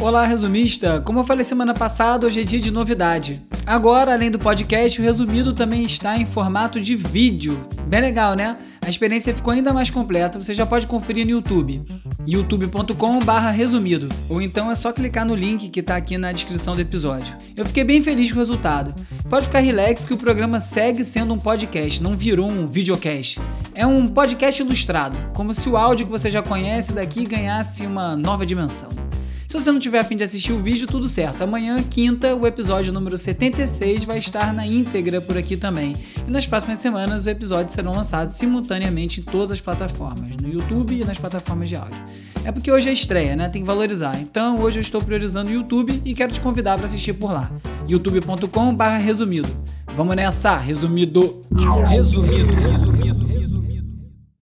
Olá, resumista! Como eu falei semana passada, hoje é dia de novidade. Agora, além do podcast, o resumido também está em formato de vídeo. Bem legal, né? A experiência ficou ainda mais completa, você já pode conferir no YouTube, youtube.com/resumido, ou então é só clicar no link que está aqui na descrição do episódio. Eu fiquei bem feliz com o resultado. Pode ficar relax que o programa segue sendo um podcast, não virou um videocast. É um podcast ilustrado, como se o áudio que você já conhece daqui ganhasse uma nova dimensão. Se você não tiver afim de assistir o vídeo, tudo certo. Amanhã, quinta, o episódio número 76 vai estar na íntegra por aqui também. E nas próximas semanas, os episódios serão lançados simultaneamente em todas as plataformas, no YouTube e nas plataformas de áudio. É porque hoje é estreia, né? Tem que valorizar. Então, hoje eu estou priorizando o YouTube e quero te convidar para assistir por lá. youtube.com/resumido. Vamos nessa, resumido. Resumido, resumido.